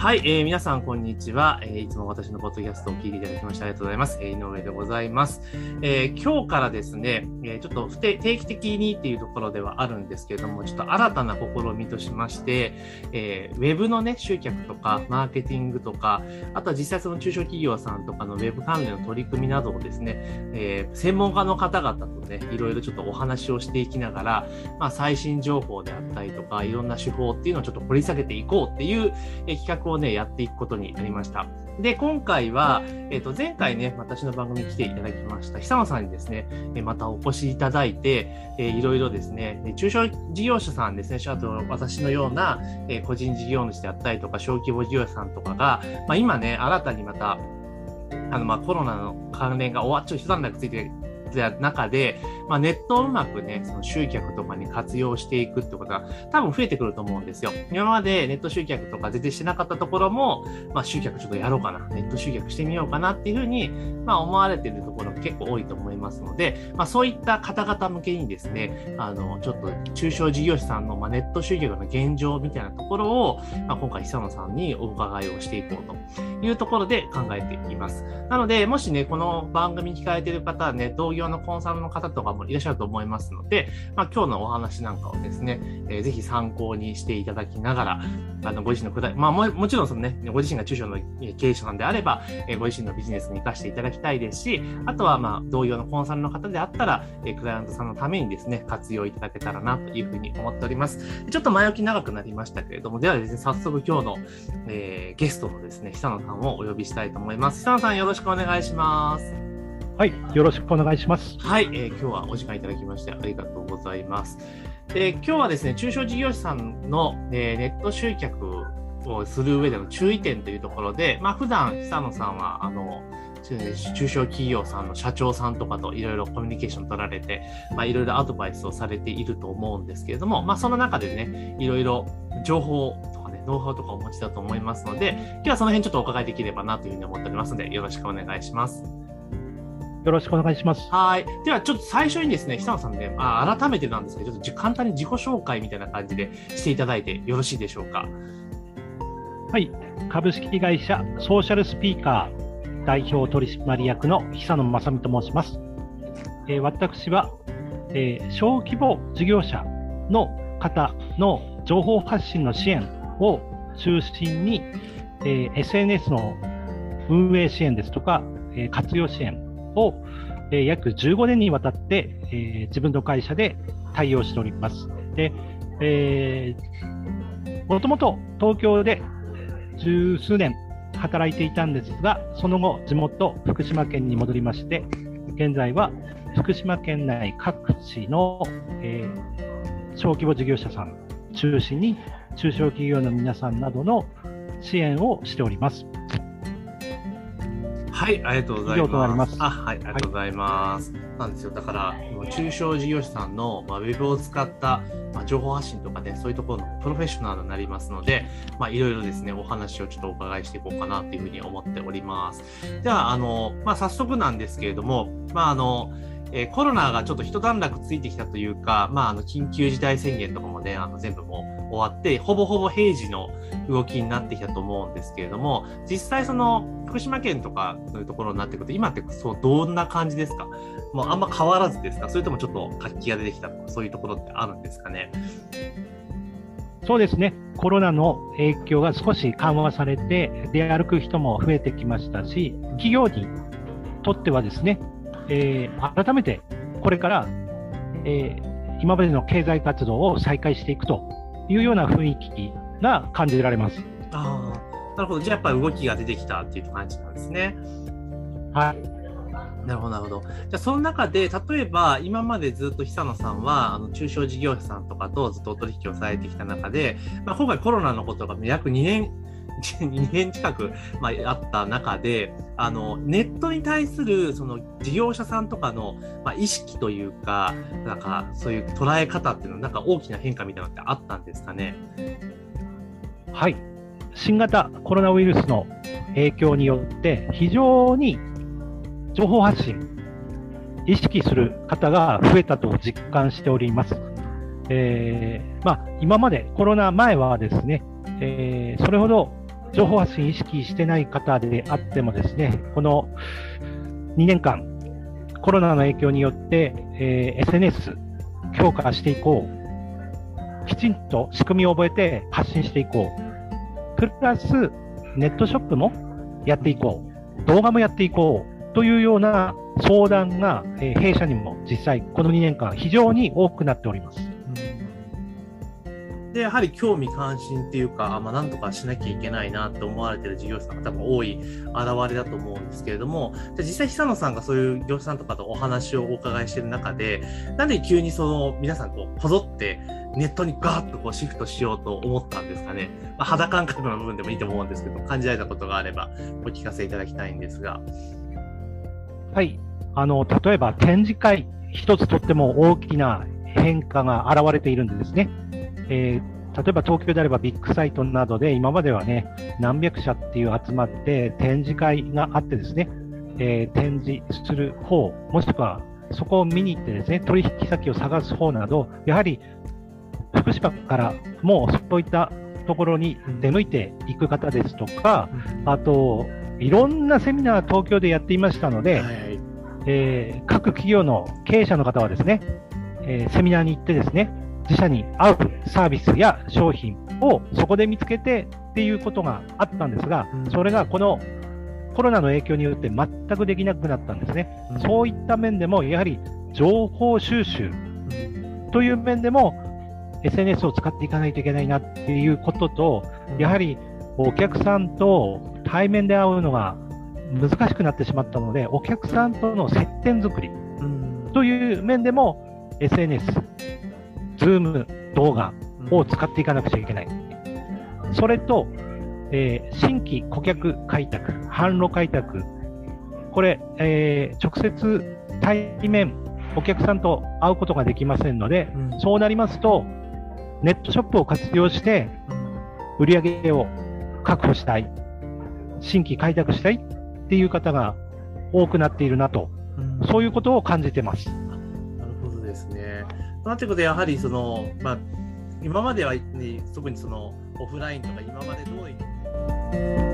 はい、えー皆さん、こんにちは、えーいつも私のポッドキャストを聞いていただきましてありがとうございます。えー井上でございます。えー今日からですね、えちょっと不定定期的にっていうところではあるんですけれども、ちょっと新たな試みとしまして、えーウェブのね、集客とか、マーケティングとか、あとは実際その中小企業さんとかのウェブ関連の取り組みなどをですね、え専門家の方々とね、いろいろちょっとお話をしていきながら、まあ、最新情報であったりとか、いろんな手法っていうのをちょっと掘り下げていこうっていう、え企画をね、やっていくことになりました。で、今回は、えっ、と、前回ね、私の番組に来ていただきました、久野さんにですね、えーまたお越しいただいて、えーいろいろですね、で中小事業者さんですね、あと私のような、えー個人事業主であったりとか、小規模事業者さんとかが、まあ、今ね、新たにまた、あの、まあ、コロナの関連が終わっちょっと一段落ついてた中で、まあ、ネットをうまくね、その集客とかに活用していくってことが多分増えてくると思うんですよ。今までネット集客とか全然してなかったところも、まあ、集客ちょっとやろうかな、ネット集客してみようかなっていうふうに、まあ、思われてるところ結構多いと思いますので、まあ、そういった方々向けにですね、あの、ちょっと中小事業者さんの、まあ、ネット集客の現状みたいなところを、まあ、今回久野さんにお伺いをしていこうというところで考えています。なので、もしね、この番組聞かれている方はね、同業のコンサルの方とかもいらっしゃると思いますので、まあ、今日のお話なんかをですね、えーぜひ参考にしていただきながら、あのご自身のくだまあも、もちろんそのね、ご自身が中小のえ経営者さんであれば、えーご自身のビジネスに生かしていただきたいですし、あとはまあ同様のコンサルの方であったら、えークライアントさんのためにですね、活用いただけたらなというふうに思っております。ちょっと前置き長くなりましたけれども、ではですね、早速今日の、えーゲストのですね、久野さんをお呼びしたいと思います。久野さんよろしくお願いします。はい、よろしくお願いします。はい、えー今日はお時間いただきましてありがとうございます。で今日はですね、中小事業者さんの、えーネット集客をする上での注意点というところで、まあ普段久野さんはあの中小企業さんの社長さんとかといろいろコミュニケーション取られて、まあ、いろいろアドバイスをされていると思うんですけれども、まあ、その中でね、いろいろ情報とかね、ノウハウとかお持ちだと思いますので、今日はその辺ちょっとお伺いできればなというふうに思っておりますので、よろしくお願いします。よろしくお願いします。はい。では、ちょっと最初にですね、久野さんね、あ改めてなんですけど、ちょっとじ簡単に自己紹介みたいな感じでしていただいてよろしいでしょうか？はい、株式会社ソーシャルスピーカー代表取締役の久野正美と申します。えー私は、えー小規模事業者の方の情報発信の支援を中心に、えー SNS の運営支援ですとか、えー活用支援を、えー約15年にわたって、えー自分の会社で対応しております。で、えーもともと東京で十数年働いていたんですが、その後、地元、福島県に戻りまして、現在は福島県内各地の、えー小規模事業者さん中心に、中小企業の皆さんなどの支援をしております。はい、ありがとうござい以上となりま。ますすあ、はい、ありがとうございます。なんですよ。だから、中小事業者さんの、まあ、ウェブを使った、まあ、情報発信とかね、そういうところのプロフェッショナルになりますので、まあ、いろいろですね、お話をちょっとお伺いしていこうかなというふうに思っております。では、あの、まあ、早速なんですけれども、まあ、あの、えーコロナがちょっと一段落ついてきたというか、まあ、あの緊急事態宣言とかもね、あの全部もう終わって、ほぼほぼ平時の動きになってきたと思うんですけれども、実際その福島県とかそういうところになってくると、今ってそうどんな感じですか？もうあんま変わらずですか？それともちょっと活気が出てきたとか、そういうところってあるんですかね？そうですね、コロナの影響が少し緩和されて、出歩く人も増えてきましたし、企業にとってはですね、えー改めてこれから、えー今までの経済活動を再開していくというような雰囲気が感じられます。ああ、なるほど。じゃあやっぱり動きが出てきたっていう感じなんですね。はい、なるほど、なるほど。じゃあ、その中で、例えば、今までずっと久野さんは、あの中小事業者さんとかとずっとお取引をされてきた中で、まあ、今回コロナのことが約2年、2年近く、まあ、あった中で、あの、ネットに対する、その事業者さんとかの、まあ、意識というか、なんか、そういう捉え方っていうのは、なんか大きな変化みたいなのってあったんですかね？はい、新型コロナウイルスの影響によって、非常に情報発信、意識する方が増えたと実感しております。えーまあ、今までコロナ前はですね、えーそれほど情報発信意識してない方であってもですね、この2年間、コロナの影響によって、えー、SNS 強化していこう。きちんと仕組みを覚えて発信していこう。プラス、ネットショップもやっていこう。動画もやっていこう。というような相談が、えー、弊社にも実際、この2年間、非常に多くなっております。で、やはり興味関心っていうか、まあ、なんとかしなきゃいけないなって思われてる事業者さんが多分多い現れだと思うんですけれども、じゃ実際久野さんがそういう業者さんとかとお話をお伺いしてる中で、なんで急にその皆さんこう、こぞってネットにガーッとこうシフトしようと思ったんですかね。まあ、肌感覚の部分でもいいと思うんですけど、感じられたことがあればお聞かせいただきたいんですが。はい。あの、例えば展示会一つとっても大きな変化が現れているんですね。えー、例えば東京であればビッグサイトなどで今まではね、何百社っていう集まって展示会があってですね、えー、展示する方、もしくはそこを見に行ってですね、取引先を探す方など、やはり福島からもうそういったところに出向いていく方ですとか、あと、いろんなセミナー東京でやっていましたので、はい、えー、各企業の経営者の方はですね、えー、セミナーに行ってですね、自社に合うサービスや商品をそこで見つけてっていうことがあったんですが、それがこのコロナの影響によって全くできなくなったんですね。そういった面でも、やはり情報収集という面でも、SNS を使っていかないといけないなっていうことと、やはりお客さんと対面で会うのが難しくなってしまったので、お客さんとの接点作りという面でも、SNS、ズーム動画を使っていかなくちゃいけない。それと、えー、新規顧客開拓、販路開拓、これ、えー、直接対面、お客さんと会うことができませんので、うん、そうなりますと、ネットショップを活用して、売り上げを確保したい、新規開拓したいっていう方が多くなっているなと、うん、そういうことを感じてます。なるほどですね。なってことで、やはりその、まあ、今までは、ね、特にそのオフラインとか今まで通り